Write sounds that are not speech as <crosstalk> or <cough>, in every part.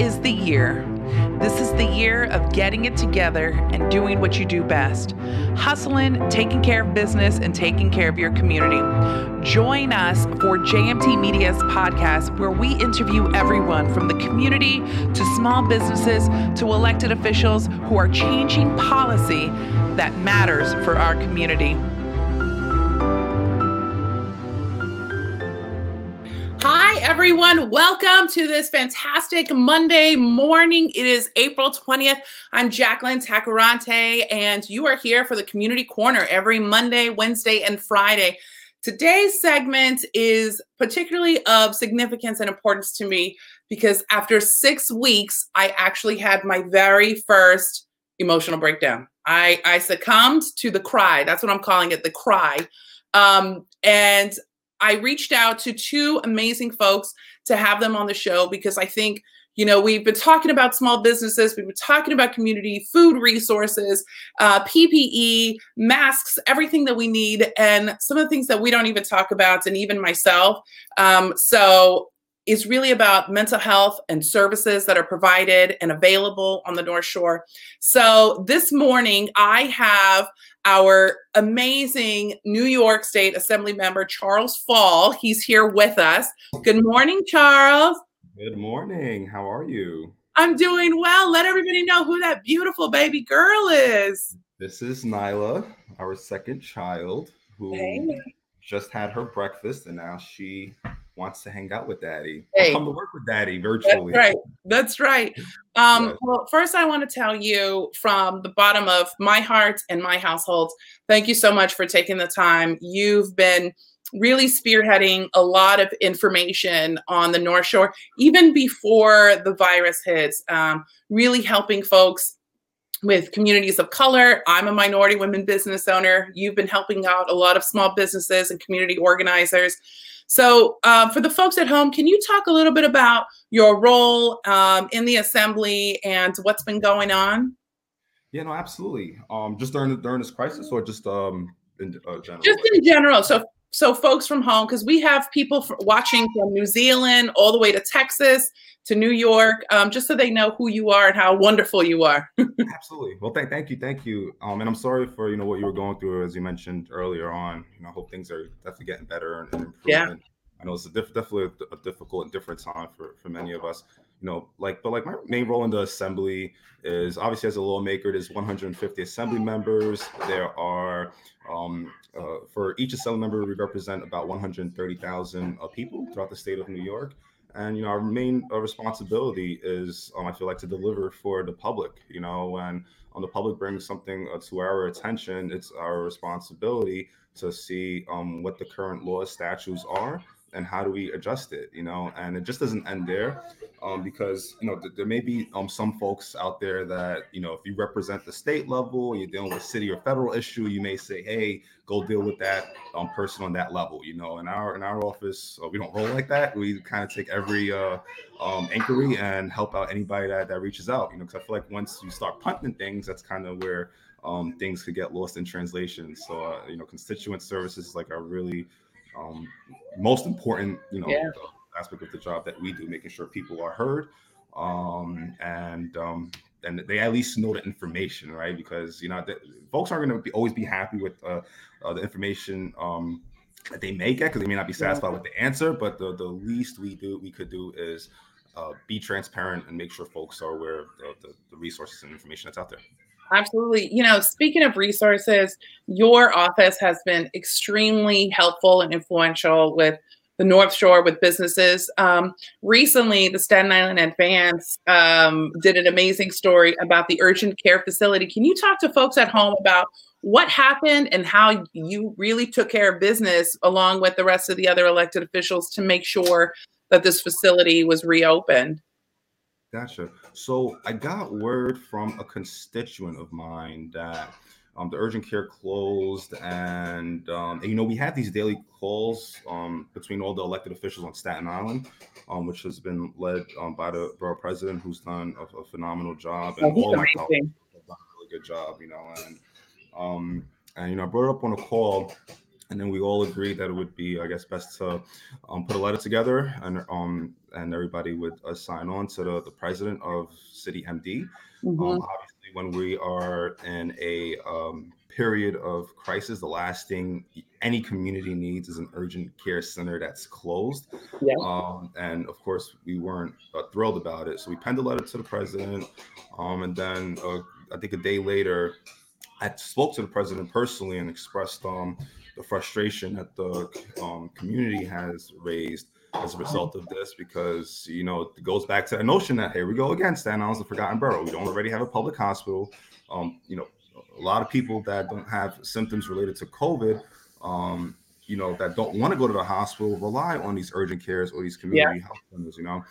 is the year. This is the year of getting it together and doing what you do best hustling, taking care of business, and taking care of your community. Join us for JMT Media's podcast, where we interview everyone from the community to small businesses to elected officials who are changing policy that matters for our community. Everyone. Welcome to this fantastic Monday morning. It is April 20th. I'm Jacqueline Tacarante, and you are here for the Community Corner every Monday, Wednesday, and Friday. Today's segment is particularly of significance and importance to me because after six weeks, I actually had my very first emotional breakdown. I, I succumbed to the cry. That's what I'm calling it the cry. Um, and I reached out to two amazing folks to have them on the show because I think, you know, we've been talking about small businesses, we've been talking about community food resources, uh, PPE, masks, everything that we need, and some of the things that we don't even talk about, and even myself. Um, so it's really about mental health and services that are provided and available on the North Shore. So this morning, I have our amazing New York State Assembly member, Charles Fall. He's here with us. Good morning, Charles. Good morning. How are you? I'm doing well. Let everybody know who that beautiful baby girl is. This is Nyla, our second child, who hey. Just had her breakfast and now she wants to hang out with daddy. Hey. come to work with daddy virtually. That's right. That's right. Um, yes. Well, first, I want to tell you from the bottom of my heart and my household, thank you so much for taking the time. You've been really spearheading a lot of information on the North Shore, even before the virus hits, um, really helping folks with communities of color. I'm a minority women business owner. You've been helping out a lot of small businesses and community organizers. So, uh, for the folks at home, can you talk a little bit about your role um, in the assembly and what's been going on? Yeah, no, absolutely. Um, just during during this crisis, or just um, in uh, general? Just in general. So, so folks from home, because we have people watching from New Zealand all the way to Texas to New York, um, just so they know who you are and how wonderful you are. <laughs> Absolutely. Well, thank, thank you, thank you. Um, and I'm sorry for you know what you were going through, as you mentioned earlier on. You know, I hope things are definitely getting better and, improving. Yeah. I know it's a diff- definitely a, difficult and different time for for many of us. You know, like but like my main role in the assembly is obviously as a lawmaker. There's 150 assembly members. There are um, uh, for each assembly member, we represent about 130,000 uh, people throughout the state of New York. And you know, our main uh, responsibility is, um, I feel like, to deliver for the public. You know, when the public brings something uh, to our attention, it's our responsibility to see um, what the current law statutes are and how do we adjust it you know? And it just doesn't end there um, because you know th- there may be um, some folks out there that you know if you represent the state level you're dealing with city or federal issue you may say hey go deal with that um, person on that level you know? In our in our office uh, we don't roll like that. We kind of take every uh, um, inquiry and help out anybody that, that reaches out you know? Because i feel like once you start punting things that's kind of where um, things could get lost in translation. So uh, you know constituent services like are really um, most important, you know, yeah. aspect of the job that we do, making sure people are heard, um, and um, and they at least know the information, right? Because you know, the, folks aren't going to always be happy with uh, uh, the information um, that they may get because they may not be satisfied yeah. with the answer. But the the least we do we could do is uh, be transparent and make sure folks are aware of the, the, the resources and information that's out there. Absolutely. You know, speaking of resources, your office has been extremely helpful and influential with the North Shore with businesses. Um, recently, the Staten Island Advance um, did an amazing story about the urgent care facility. Can you talk to folks at home about what happened and how you really took care of business along with the rest of the other elected officials to make sure that this facility was reopened? Gotcha. So I got word from a constituent of mine that um, the urgent care closed, and, um, and, you know we had these daily calls um, between all the elected officials on Staten Island, um, which has been led um, by the borough president, who's done a, a phenomenal job, and oh, all my colleagues have done a really good job, you know, and um, and you know I brought it up on a call and then we all agreed that it would be, I guess, best to um, put a letter together, and um, and everybody would uh, sign on to the, the president of City MD. Mm-hmm. Um, obviously, when we are in a um, period of crisis, the last thing any community needs is an urgent care center that's closed. Yeah. Um, and of course, we weren't uh, thrilled about it, so we penned a letter to the president, um, and then uh, I think a day later, I spoke to the president personally and expressed um, the frustration that the um, community has raised as a result of this because you know it goes back to the notion that here we go again Staten Island's the forgotten borough. We don't already have a public hospital. Um, you know a lot of people that don't have symptoms related to COVID um, you know that don't want to go to the hospital rely on these urgent cares or these community yeah. health centers you know?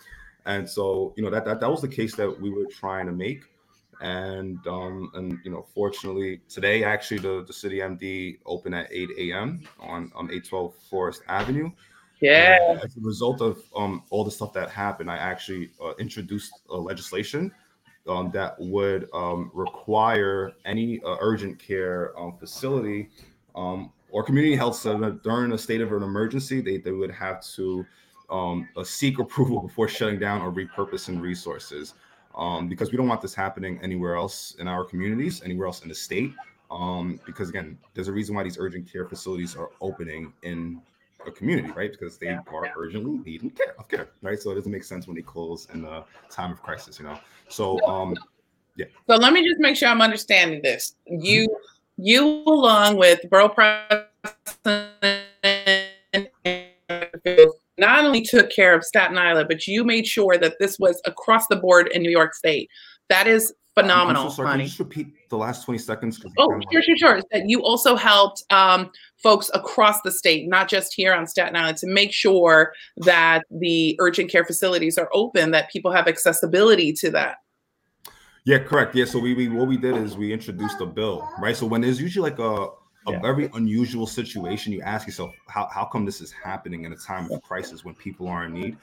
And so you know that, that that was the case that we were trying to make and um, and you know, fortunately today actually the, the city MD opened at 8 a.m. on on 812 Forest Avenue. Yeah. And as a result of um, all the stuff that happened, I actually uh, introduced a legislation um, that would um, require any uh, urgent care um, facility um, or community health center during a state of an emergency, they, they would have to um, uh, seek approval <laughs> before shutting down or repurposing resources um, because we don't want this happening anywhere else in our communities, anywhere else in the state. Um, because again, there's a reason why these urgent care facilities are opening in a community, right? Because they yeah, are yeah. urgently needing care of care, right? So it doesn't make sense when they close in the time of crisis, you know. So um yeah. So let me just make sure I'm understanding this. You mm-hmm. you along with borough president not only took care of Staten Island, but you made sure that this was across the board in New York State. That is phenomenal, so honey. Can you just repeat the last 20 seconds? Oh, sure, sure, sure. That you also helped um, folks across the state, not just here on Staten Island, to make sure that the urgent care facilities are open, that people have accessibility to that. Yeah, correct. Yeah, so we, we what we did is we introduced a bill, right? So when there's usually like a a yeah. very unusual situation. You ask yourself, how, how come this is happening in a time of crisis when people are in need?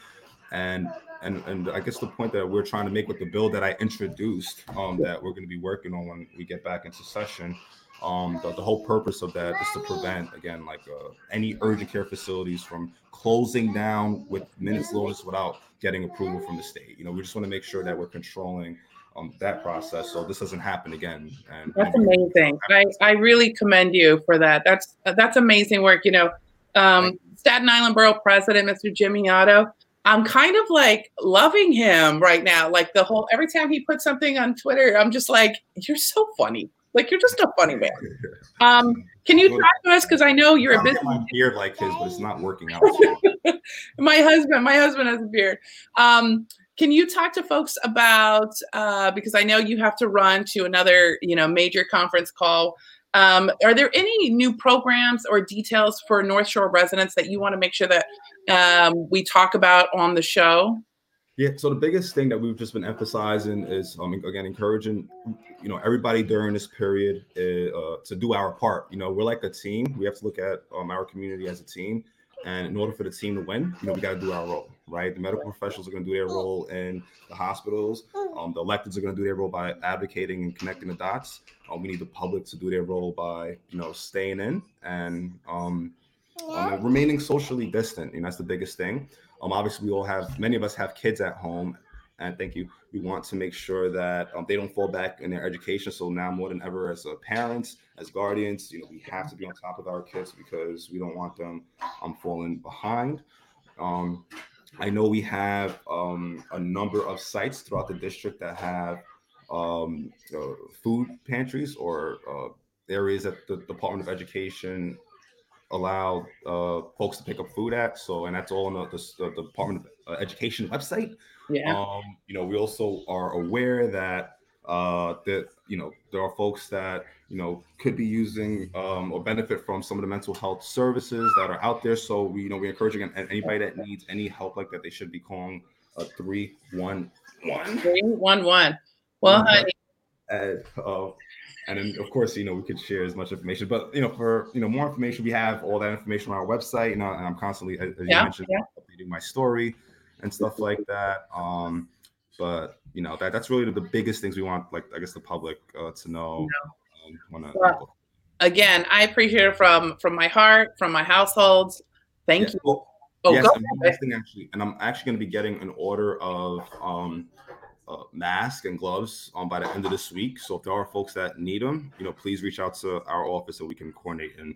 And and and I guess the point that we're trying to make with the bill that I introduced, um, that we're going to be working on when we get back into session, um, the, the whole purpose of that is to prevent again like uh, any urgent care facilities from closing down with minutes notice without getting approval from the state. You know, we just want to make sure that we're controlling um, that process so this doesn't happen again and that's amazing. I, I really commend you for that. That's that's amazing work you know. Um, staten island borough president mr jim Oddo. i'm kind of like loving him right now like the whole every time he puts something on twitter i'm just like you're so funny. Like you're just a funny man. <laughs> Um, can you talk to us? Because i know you're a business beard like his but it's not working out. <laughs> My husband my husband has a beard. Um, can you talk to folks about uh, because I know you have to run to another you know major conference call. Um, are there any new programs or details for North Shore residents that you want to make sure that um, we talk about on the show? Yeah, so the biggest thing that we've just been emphasizing is, um, again, encouraging, you know, everybody during this period uh, to do our part. You know, we're like a team. We have to look at um, our community as a team. And in order for the team to win, you know, we got to do our role, right? The medical professionals are going to do their role in the hospitals. Um, the electeds are going to do their role by advocating and connecting the dots. Um, we need the public to do their role by, you know, staying in and um, um, remaining socially distant. And that's the biggest thing. Um, obviously, we all have, many of us have kids at home. And thank you. We want to make sure that um, they don't fall back in their education. So now more than ever, as uh, parents, as guardians, you know, we have to be on top of our kids because we don't want them um, falling behind. Um, I know we have um, a number of sites throughout the district that have um, uh, food pantries or uh, areas that the Department of Education allow uh, folks to pick up food at. So, and that's all on the, the, the Department of Education website. Yeah. Um, you know, we also are aware that uh, that you know there are folks that you know could be using um, or benefit from some of the mental health services that are out there. So we you know we're encouraging anybody that needs any help like that they should be calling a three one one three one one. Well, honey. And, uh, and then of course you know we could share as much information, but you know for you know more information we have all that information on our website. You know, and I'm constantly as yeah, you mentioned yeah. updating my story and stuff like that. Um, but you know that that's really the, biggest things we want, like I guess the public uh, to know. Um, well, again, I appreciate it from from my heart, from my household. Thank yeah. you. Well, oh, yes, I'm actually, and I'm actually going to be getting an order of um, uh, mask and gloves um, by the end of this week. So if there are folks that need them, you know, please reach out to our office so we can coordinate and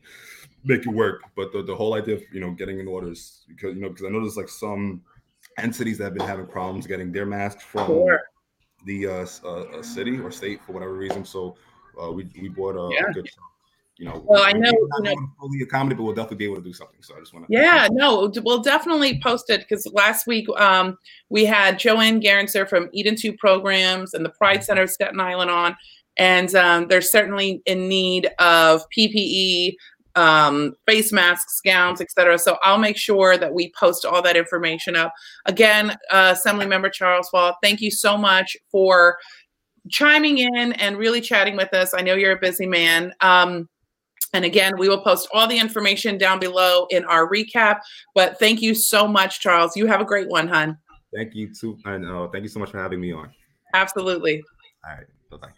make it work. But the, the whole idea of you know getting an order is because you know because I know there's like some entities that have been having problems getting their masks from sure. the uh, uh, city or state for whatever reason. So uh, we we bought a, yeah. good you know, well, I know, you know, fully accommodate, but we'll definitely be able to do something. So I just want to. Yeah, no, we'll definitely post it because last week um, we had Joanne Gerenser from Eden Two Programs and the Pride Center of Staten Island on, and um, they're certainly in need of PPE, um, face masks, gowns, etc. So I'll make sure that we post all that information up. Again, uh, Assembly Member Charles Fall, thank you so much for chiming in and really chatting with us. I know you're a busy man. Um, and again, we will post all the information down below in our recap. But thank you so much, Charles. You have a great one, hon. Thank you too. And uh, thank you so much for having me on. Absolutely. All right. Bye bye.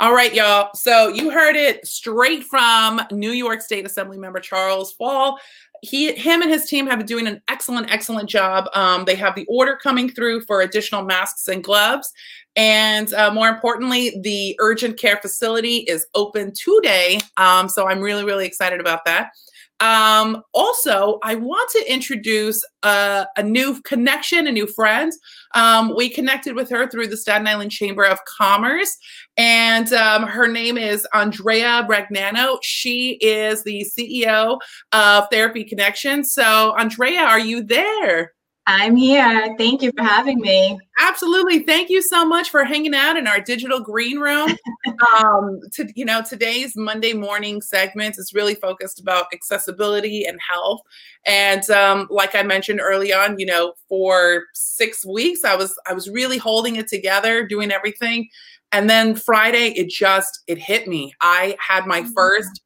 All right, y'all. So you heard it straight from New York State Assembly member Charles Fall. He, him, and his team have been doing an excellent, excellent job. Um, they have the order coming through for additional masks and gloves. And uh, more importantly, the urgent care facility is open today. Um, so I'm really, really excited about that. Um, also, I want to introduce a, a new connection, a new friend. Um, we connected with her through the Staten Island Chamber of Commerce, and um, her name is Andrea Bragnano. She is the CEO of Therapy Connection. So, Andrea, are you there? I'm here. Thank you for having me. Absolutely. Thank you so much for hanging out in our digital green room. <laughs> um, to, you know, today's Monday morning segment is really focused about accessibility and health. And um, like I mentioned early on, you know, for six weeks, I was I was really holding it together, doing everything. And then Friday, it just it hit me. I had my mm-hmm. first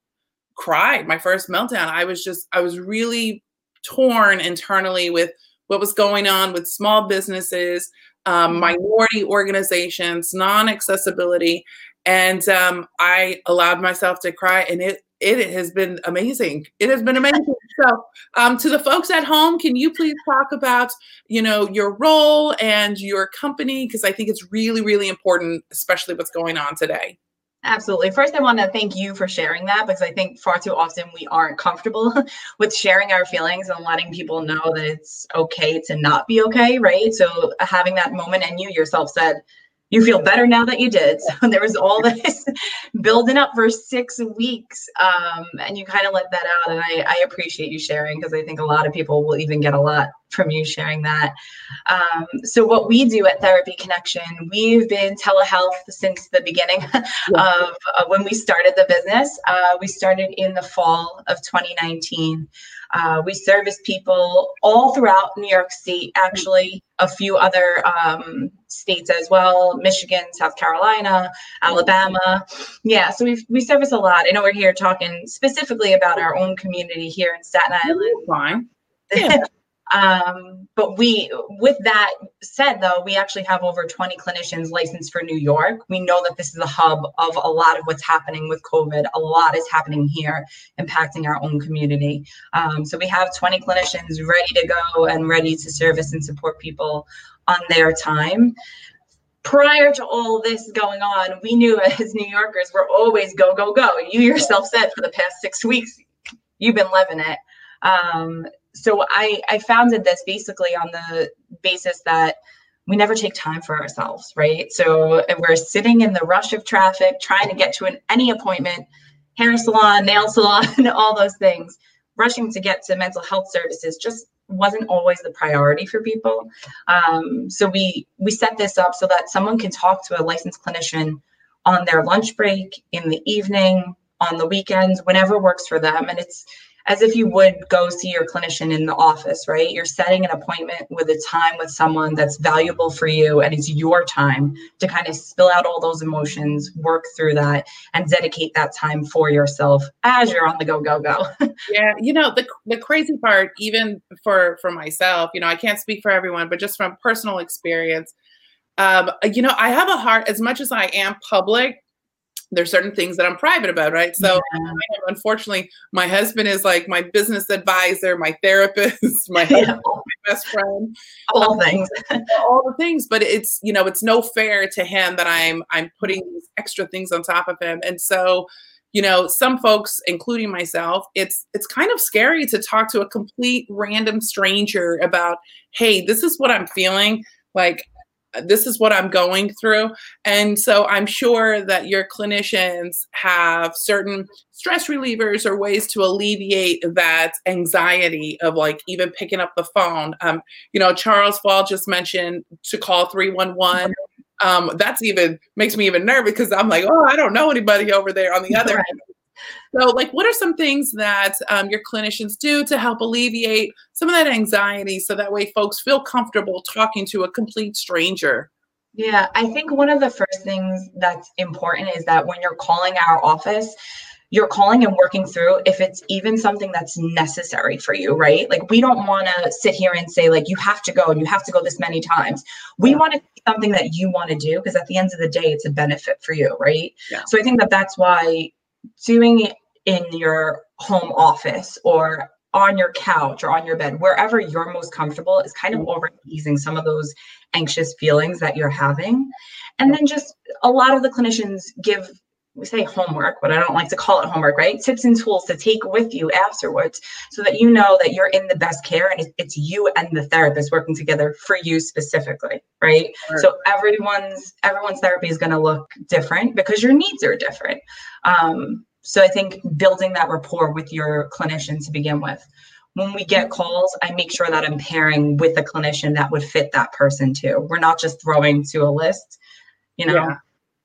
cry, my first meltdown. I was just I was really torn internally with what was going on with small businesses, um, mm-hmm. minority organizations, non-accessibility, and um, I allowed myself to cry, and it it has been amazing. It has been amazing. <laughs> So, um, to the folks at home, can you please talk about you know your role and your company because I think it's really really important, especially what's going on today. Absolutely. First, I want to thank you for sharing that because I think far too often we aren't comfortable <laughs> with sharing our feelings and letting people know that it's okay to not be okay, right? So, having that moment, and you yourself said, you feel better now that you did. So <laughs> there was all this building up for six weeks, um, and you kind of let that out. And I, I appreciate you sharing because I think a lot of people will even get a lot from you sharing that. Um, so what we do at Therapy Connection, we've been telehealth since the beginning <laughs> of uh, when we started the business. Uh, we started in the fall of 2019. Uh, we service people all throughout New York State, actually, a few other um, states as well Michigan, South Carolina, Alabama. Yeah, so we we service a lot. I know we're here talking specifically about our own community here in Staten Island. Fine. <laughs> Yeah. Um, but we, with that said, though, we actually have over 20 clinicians licensed for New York. We know that this is the hub of a lot of what's happening with COVID. A lot is happening here, impacting our own community. Um, so we have 20 clinicians ready to go and ready to service and support people on their time prior to all this going on, we knew <laughs> as New Yorkers, we're always go, go, go. You yourself said for the past six weeks, you've been living it. Um, so I, I founded this basically on the basis that we never take time for ourselves, right? So we're sitting in the rush of traffic, trying to get to an, any appointment, hair salon, nail salon, <laughs> all those things. Rushing to get to mental health services just wasn't always the priority for people. Um, so we we set this up so that someone can talk to a licensed clinician on their lunch break, in the evening, on the weekends, whenever works for them, and it's as if you would go see your clinician in the office, right? You're setting an appointment with a time with someone that's valuable for you and it's your time to kind of spill out all those emotions, work through that, and dedicate that time for yourself as you're on the go, go, go. <laughs> yeah, you know, the the crazy part, even for for myself, you know, I can't speak for everyone, but just from personal experience, um, you know, I have a heart as much as I am public there's certain things that I'm private about, right? So yeah. unfortunately, my husband is like my business advisor, my therapist, <laughs> my, yeah. my best friend, all um, things, <laughs> all the things. But it's you know it's no fair to him that I'm I'm putting these extra things on top of him, and so you know some folks including myself it's it's kind of scary to talk to a complete random stranger about hey this is what i'm feeling like this is what I'm going through. And so I'm sure that your clinicians have certain stress relievers or ways to alleviate that anxiety of like even picking up the phone. Um, you know, Charles Fall just mentioned to call 311. Um, that's even makes me even nervous because I'm like, oh, I don't know anybody over there on the other end. So, like, what are some things that um, your clinicians do to help alleviate some of that anxiety so that way folks feel comfortable talking to a complete stranger? Yeah, I think one of the first things that's important is that when you're calling our office, you're calling and working through if it's even something that's necessary for you, right? Like we don't want to sit here and say like you have to go and you have to go this many times. We want to something that you want to do because at the end of the day it's a benefit for you, right? Yeah. So I think that that's why doing it in your home office or on your couch or on your bed, wherever you're most comfortable, is kind of mm-hmm. over easing some of those anxious feelings that you're having. And then just a lot of the clinicians give, we say homework, but I don't like to call it homework, right? Tips and tools to take with you afterwards so that you know that you're in the best care and it's you and the therapist working together for you specifically, right? Sure. So everyone's everyone's therapy is going to look different because your needs are different. Um, so I think building that rapport with your clinician to begin with. When we get calls, I make sure that I'm pairing with a clinician that would fit that person too. We're not just throwing to a list, you know. Yeah.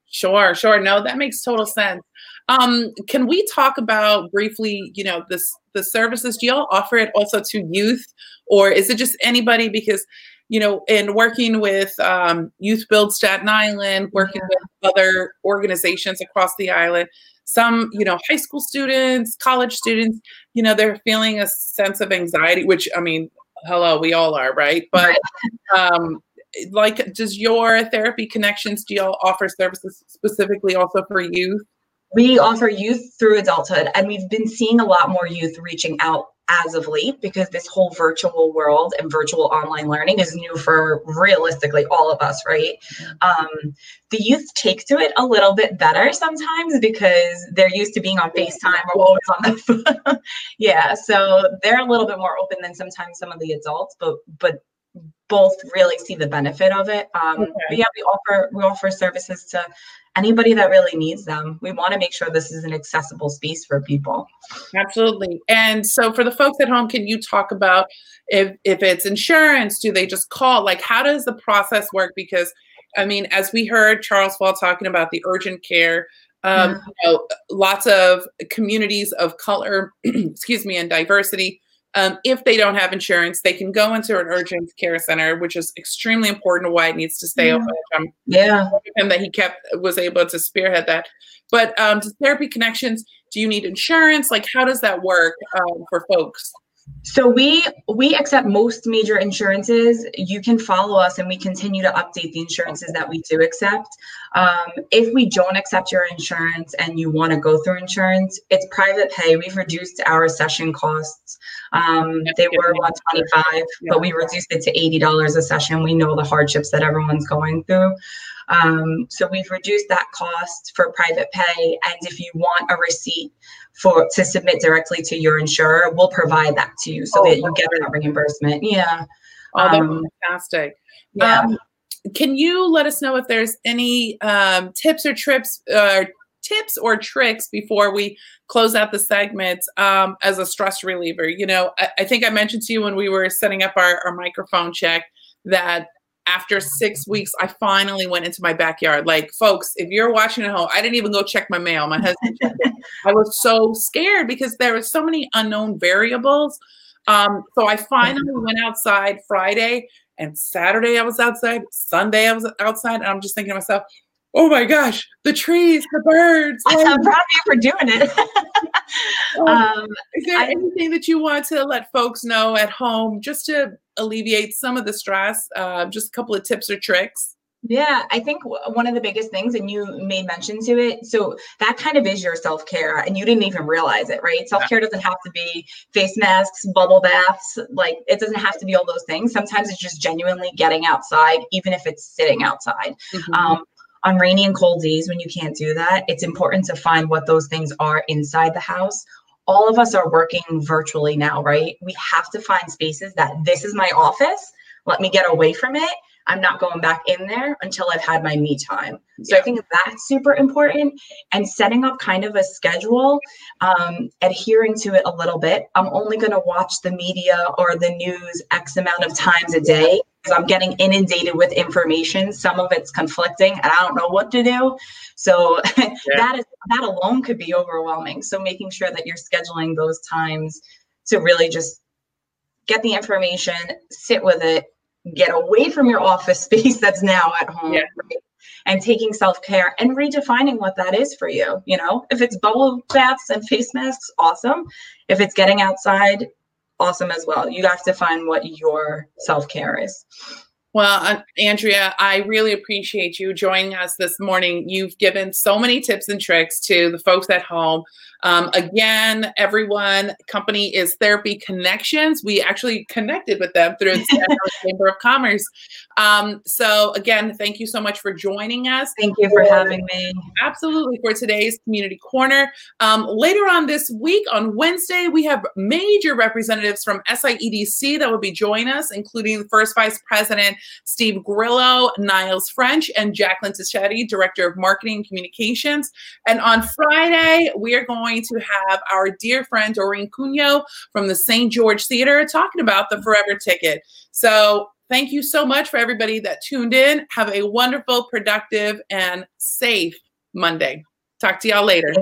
Sure, sure. No, that makes total sense. Um, can we talk about briefly, you know, this the services? Do y'all offer it also to youth, or is it just anybody? Because you know, in working with um, Youth Build Staten Island, working yeah. with other organizations across the island, some you know high school students college students you know they're feeling a sense of anxiety which i mean hello we all are right but um like does your therapy connections do y'all offer services specifically also for youth we offer youth through adulthood and we've been seeing a lot more youth reaching out as of late because this whole virtual world and virtual online learning is new for realistically all of us, right? Um, the youth take to it a little bit better sometimes because they're used to being on FaceTime or always on the phone. <laughs> yeah, so they're a little bit more open than sometimes some of the adults, but but both really see the benefit of it. Um, okay. But yeah, we offer we offer services to anybody that really needs them. We want to make sure this is an accessible space for people. Absolutely. And so for the folks at home, can you talk about if if it's insurance, do they just call? Like how does the process work? Because I mean, as we heard Charles Fall talking about the urgent care, um, you know, lots of communities of color, <clears throat> excuse me, and diversity um, if they don't have insurance, they can go into an urgent care center, which is extremely important why it needs to stay yeah. open. Um, yeah, and that he kept was able to spearhead that. But um, therapy connections, do you need insurance? Like, how does that work um, for folks? So we we accept most major insurances. You can follow us, and we continue to update the insurances that we do accept. Um, if we don't accept your insurance and you want to go through insurance, it's private pay. We've reduced our session costs. Um, they were 125, but we reduced it to $80 a session. We know the hardships that everyone's going through. Um, so we've reduced that cost for private pay. And if you want a receipt for to submit directly to your insurer, we'll provide that to you so oh, that you get that reimbursement. Yeah. Oh, that's um, fantastic. Yeah. Um, can you let us know if there's any um, tips or trips uh, tips or tricks before we close out the segment um, as a stress reliever? You know, I, I, think I mentioned to you when we were setting up our, our microphone check that after six weeks, I finally went into my backyard. Like, folks, if you're watching at home, I didn't even go check my mail. My husband I was so scared because there were so many unknown variables. Um, so I finally went outside Friday and Saturday I was outside. Sunday I was outside, and I'm just thinking to myself, oh my gosh, the trees, the birds. I'm proud of you for doing it. um, <laughs> um, is there I, anything that you want to let folks know at home just to alleviate some of the stress? Uh, just a couple of tips or tricks. Yeah, I think one of the biggest things, and you made mention to it, so that kind of is your self care, and you didn't even realize it, right? Self care doesn't have to be face masks, bubble baths, like it doesn't have to be all those things. Sometimes it's just genuinely getting outside, even if it's sitting outside. Mm-hmm. Um, on rainy and cold days when you can't do that, it's important to find what those things are inside the house. All of us are working virtually now, right? We have to find spaces that this is my office. Let me get away from it I'm not going back in there until I've had my me time. So yeah. I think that's super important. And setting up kind of a schedule, um, adhering to it a little bit. I'm only going to watch the media or the news X amount of times a day I'm getting inundated with information. Some of it's conflicting and I don't know what to do. So <laughs> yeah. that is that alone could be overwhelming. So making sure that you're scheduling those times to really just get the information, sit with it, get away from your office <laughs> space that's now at home yeah. right? and taking self-care and redefining what that is for you you know if it's bubble baths and face masks awesome if it's getting outside awesome as well. You have to find what your self-care is. Well, uh, Andrea, I really appreciate you joining us this morning. You've given so many tips and tricks to the folks at home um, again, everyone, company is Therapy Connections. We actually connected with them through the <laughs> Chamber of Commerce. Um, so again, thank you so much for joining us. Thank you for having me. Absolutely for today's Community Corner. Um, later on this week, on Wednesday, we have major representatives from SIEDC that will be joining us, including the first Vice President Steve Grillo, Niles French, and Jacqueline Tichetti, Director of Marketing and Communications. And on Friday, we are going going to have our dear friend Doreen Cugno from the St. George Theater talking about the Forever Ticket. So thank you so much for everybody that tuned in. Have a wonderful, productive, and safe Monday. Talk to y'all later.